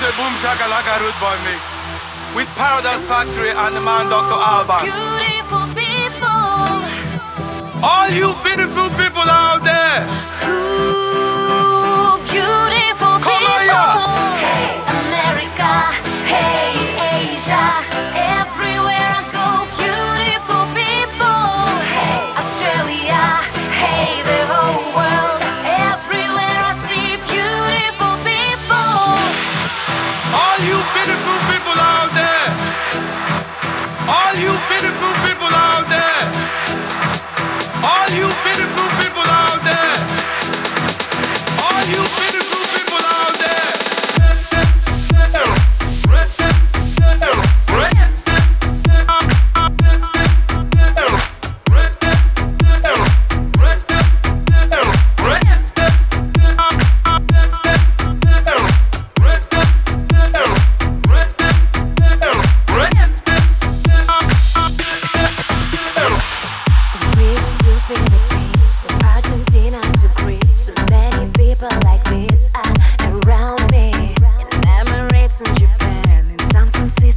A boom shakalaka boy mix with Paradox Factory and the man Dr. Alban. Beautiful people. All you beautiful people out there. Ooh.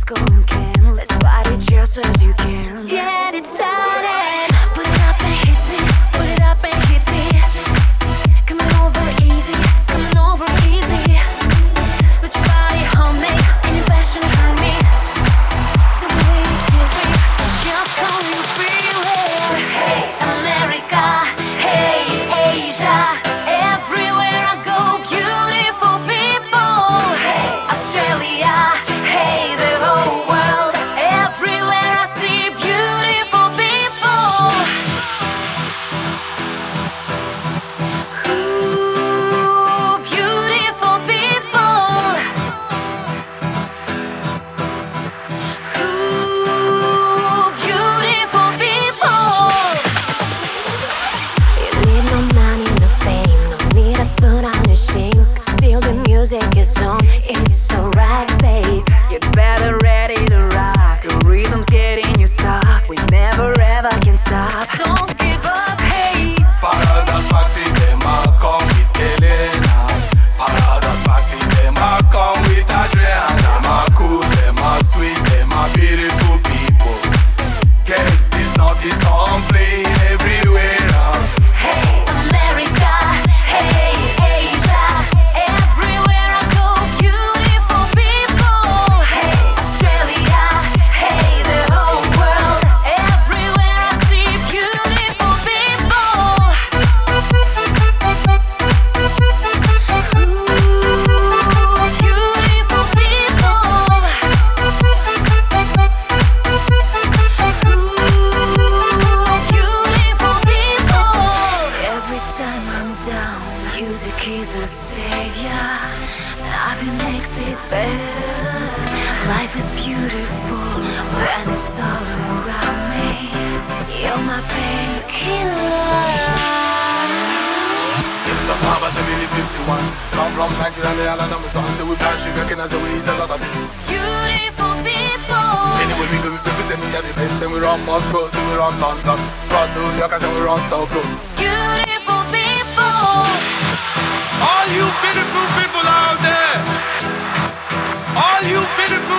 school and can. Let's party just as you can. It's alright, babe. You better ready. savior. Loving makes it better. Life is beautiful when it's all around me. You're my painkiller. The farmers in really 51 Come from Nigeria, they all know me song So we plant sugarcane as we eat a lot of it Beautiful people Anyway, we go, we people say we at the best And we run Moscow, so we run London Run New York, and we run Stockholm Beautiful people you beautiful people out there, all you beautiful.